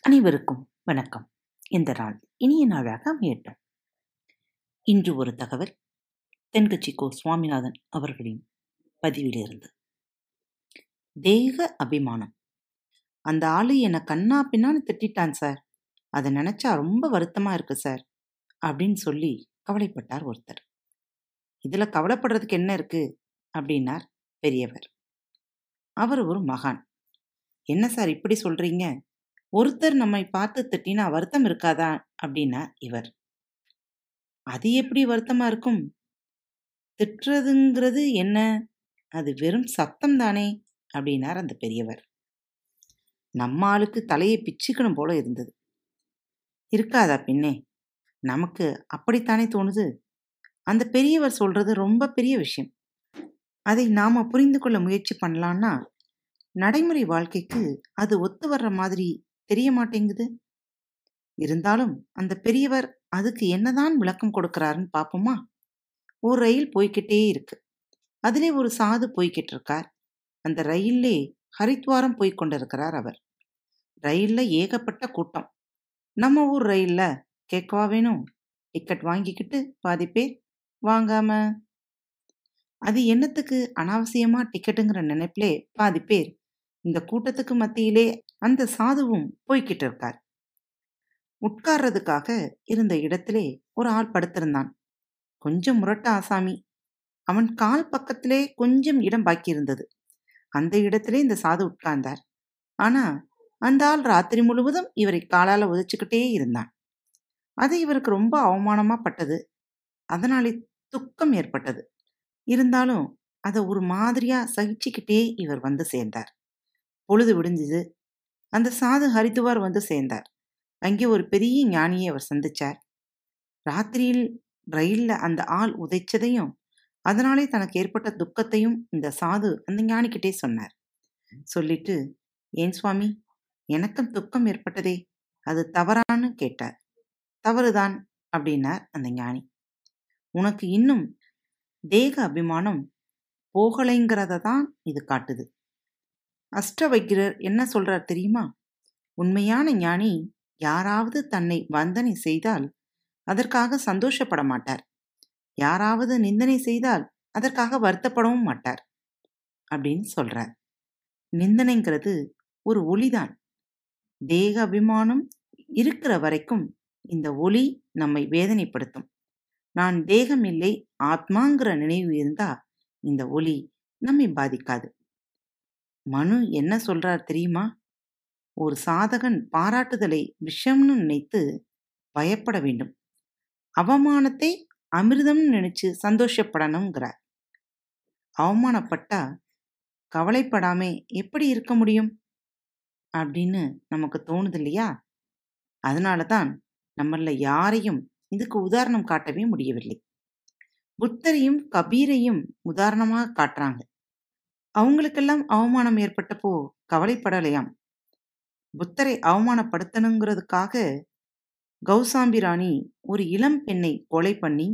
அனைவருக்கும் வணக்கம். இந்த நாள் இனிய நாளாக அமையட்டும். இன்று ஒரு தகவல். தென்கட்சி கோ. சுவாமிநாதன் அவர்களின் பதிவிலிருந்து. தேக அபிமானம். அந்த ஆளு என்னை கண்ணா பின்னான்னு திட்டான் சார். அதை நினைச்சா ரொம்ப வருத்தமா இருக்கு சார். அப்படின்னு சொல்லி கவலைப்பட்டார் ஒருத்தர். இதுல கவலைப்படுறதுக்கு என்ன இருக்கு? அப்படின்னார் பெரியவர். அவர் ஒரு மகான். என்ன சார் இப்படி சொல்றீங்க? ஒருத்தர் நம்மை பார்த்து திட்டினா வருத்தம் இருக்காதா? அப்படின்னா இவர். அது எப்படி வருத்தமா இருக்கும்? திட்டுறதுங்கிறது என்ன? அது வெறும் சத்தம் தானே? அப்படின்னார் அந்த பெரியவர். நம்ம ஆளுக்கு தலையை பிச்சுக்கணும் போல இருந்தது. இருக்காதா பின்னே நமக்கு அப்படித்தானே தோணுது? அந்த பெரியவர் சொல்றது ரொம்ப பெரிய விஷயம். அதை நாம புரிந்து கொள்ள முயற்சி பண்ணலான்னா நடைமுறை வாழ்க்கைக்கு அது ஒத்து வர்ற மாதிரி தெரிய மாட்டேங்குது. இருந்தாலும் அந்த பெரியவர் அதுக்கு என்னதான் விளக்கம் கொடுக்கிறாருன்னு பார்ப்போமா ஒரு ரயில் போய்கிட்டே இருக்கு. அதிலே ஒரு சாது போய்கிட்டு இருக்கார் அந்த ரயிலே ஹரித்வாரம் போய் கொண்டிருக்கிறார் அவர். ரயில்ல ஏகப்பட்ட கூட்டம். நம்ம ஊர் ரயில்ல கேட்கவா வேணும்? டிக்கெட் வாங்கிக்கிட்டு பாதி பேர் வாங்காம அது என்னத்துக்கு? அனாவசியமா டிக்கெட்டுங்கிற நினைப்பிலே பாதி பேர் இந்த கூட்டத்துக்கு மத்தியிலே அந்த சாதுவும் போய்கிட்டு இருக்கார். உட்கார்றதுக்காக இருந்த இடத்திலே ஒரு ஆள் படுத்திருந்தான். கொஞ்சம் முரட்ட ஆசாமி. அவன் கால் பக்கத்திலே கொஞ்சம் இடம் பாக்கி இருந்தது. அந்த இடத்திலே இந்த சாது உட்கார்ந்தார். ஆனா அந்த ஆள் ராத்திரி முழுவதும் இவரை காலால உதைச்சுக்கிட்டே இருந்தான். அது இவருக்கு ரொம்ப அவமானமா பட்டது. அதனாலே துக்கம் ஏற்பட்டது. இருந்தாலும் அதை ஒரு மாதிரியா சகிச்சுக்கிட்டே இவர் வந்து சேர்ந்தார். பொழுது விடிஞ்சது. அந்த சாது ஹரித்துவார் வந்து சேர்ந்தார். அங்கே ஒரு பெரிய ஞானியை அவர் சந்திச்சார். ராத்திரியில் ரயில்ல அந்த ஆள் உதைச்சதையும் அதனாலே தனக்கு ஏற்பட்ட துக்கத்தையும் இந்த சாது அந்த ஞானிக்கிட்டே சொன்னார். சொல்லிட்டு ஏன் சுவாமி எனக்கும் துக்கம் ஏற்பட்டதே. அது தவறான்னு கேட்டார். தவறுதான் அப்படின்னார் அந்த ஞானி. உனக்கு இன்னும் தேக அபிமானம் போகலைங்கிறத தான் இது காட்டுது. அஷ்டவைக்கிரர் என்ன சொல்றார் தெரியுமா? உண்மையான ஞானி யாராவது தன்னை வந்தனை செய்தால் அதற்காக சந்தோஷப்பட மாட்டார். யாராவது நிந்தனை செய்தால் அதற்காக வருத்தப்படவும் மாட்டார் அப்படின்னு சொல்றார். நிந்தனைங்கிறது ஒரு ஒளிதான். தேக அபிமானம் இருக்கிற வரைக்கும் இந்த ஒளி நம்மை வேதனைப்படுத்தும். நான் தேகம் இல்லை ஆத்மாங்கிற நினைவு இருந்தா இந்த ஒளி நம்மை பாதிக்காது. மனு என்ன சொல்றார் தெரியுமா? ஒரு சாதகன் பாராட்டுதலை விஷம்னு நினைத்து பயப்பட வேண்டும். அவமானத்தை அமிர்தம்னு நினைச்சு சந்தோஷப்படணுங்கிறார். அவமானப்பட்டா கவலைப்படாம எப்படி இருக்க முடியும்? அப்படின்னு நமக்கு தோணுது இல்லையா? அதனால தான் நம்மள யாரையும் இதுக்கு உதாரணம் காட்டவே முடியவில்லை. புத்தரையும் கபீரையும் உதாரணமாக காட்டுறாங்க. அவங்களுக்கெல்லாம் அவமானம் ஏற்பட்டப்போ கவலைப்படலையாம். புத்தரை அவமானப்படுத்தணுங்கிறதுக்காக கௌசாம்பி ராணி ஒரு இளம் பெண்ணை கொலை பண்ணி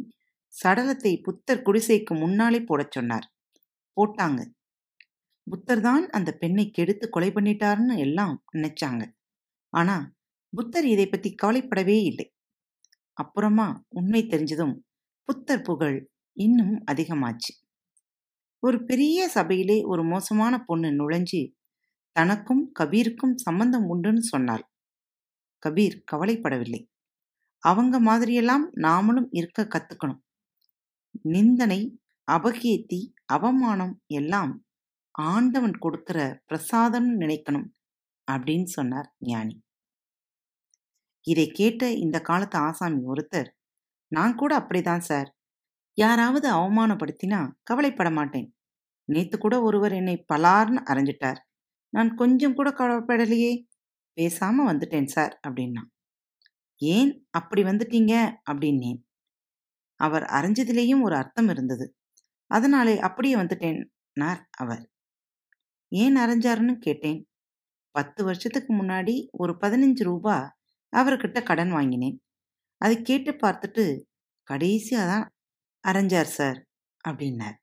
சடலத்தை புத்தர் குடிசைக்கு முன்னாலே போடச் சொன்னார். போட்டாங்க. புத்தர் தான் அந்த பெண்ணை கெடுத்து கொலை பண்ணிட்டாருன்னு எல்லாம் நினைச்சாங்க. ஆனா புத்தர் இதை பத்தி கவலைப்படவே இல்லை. அப்புறமா உண்மை தெரிஞ்சதும் புத்தர் புகழ் இன்னும் அதிகமாச்சு. ஒரு பெரிய சபையிலே ஒரு மோசமான பொண்ணு நுழைஞ்சு தனக்கும் கபீருக்கும் சம்பந்தம் உண்டுன்னு சொன்னாள். கபீர் கவலைப்படவில்லை. அவங்க மாதிரியெல்லாம் நாமளும் இருக்க கத்துக்கணும். நிந்தனை அபகீர்த்தி அவமானம் எல்லாம் ஆண்டவன் கொடுக்கிற பிரசாதம்னு நினைக்கணும் அப்படின்னு சொன்னார் ஞானி. இதை கேட்ட இந்த காலத்து ஆசாமி ஒருத்தர் நான் கூட அப்படிதான் சார். யாராவது அவமானப்படுத்தினா கவலைப்பட மாட்டேன். நேத்து கூட ஒருவர் என்னை பலார்னு அரைஞ்சிட்டார். நான் கொஞ்சம் கூட கவலைப்படலையே. பேசாம வந்துட்டேன் சார் அப்படின்னா. ஏன் அப்படி வந்துட்டீங்க? அப்படின்னேன். அவர் அரைஞ்சதிலேயும் ஒரு அர்த்தம் இருந்தது. அதனாலே அப்படியே வந்துட்டேன்னார் அவர். ஏன் அரைஞ்சாருன்னு கேட்டேன். பத்து வருஷத்துக்கு முன்னாடி ஒரு பதினஞ்சு ரூபா அவர்கிட்ட கடன் வாங்கினேன். அதை கேட்டு பார்த்துட்டு கடைசியாக தான் அரைஞ்சார் சார் அப்படின்னார்.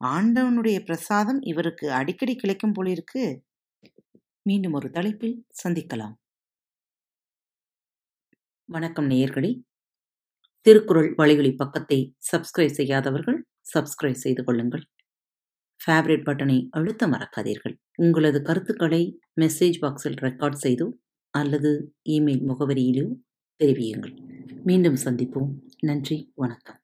ஆண்டவனுடைய பிரசாதம் இவருக்கு அடிக்கடி கிடைக்கும் போலிருக்கு மீண்டும் ஒரு தலைப்பில் சந்திக்கலாம். வணக்கம் நேயர்களே. திருக்குறள் வழிகளி பக்கத்தை சப்ஸ்கிரைப் செய்யாதவர்கள் சப்ஸ்கிரைப் செய்து கொள்ளுங்கள். ஃபேவரட் பட்டனை அழுத்த மறக்காதீர்கள். உங்களது கருத்துக்களை மெசேஜ் பாக்ஸில் ரெக்கார்ட் செய்து அல்லது இமெயில் முகவரியிலோ தெரிவியுங்கள். மீண்டும் சந்திப்போம். நன்றி. வணக்கம்.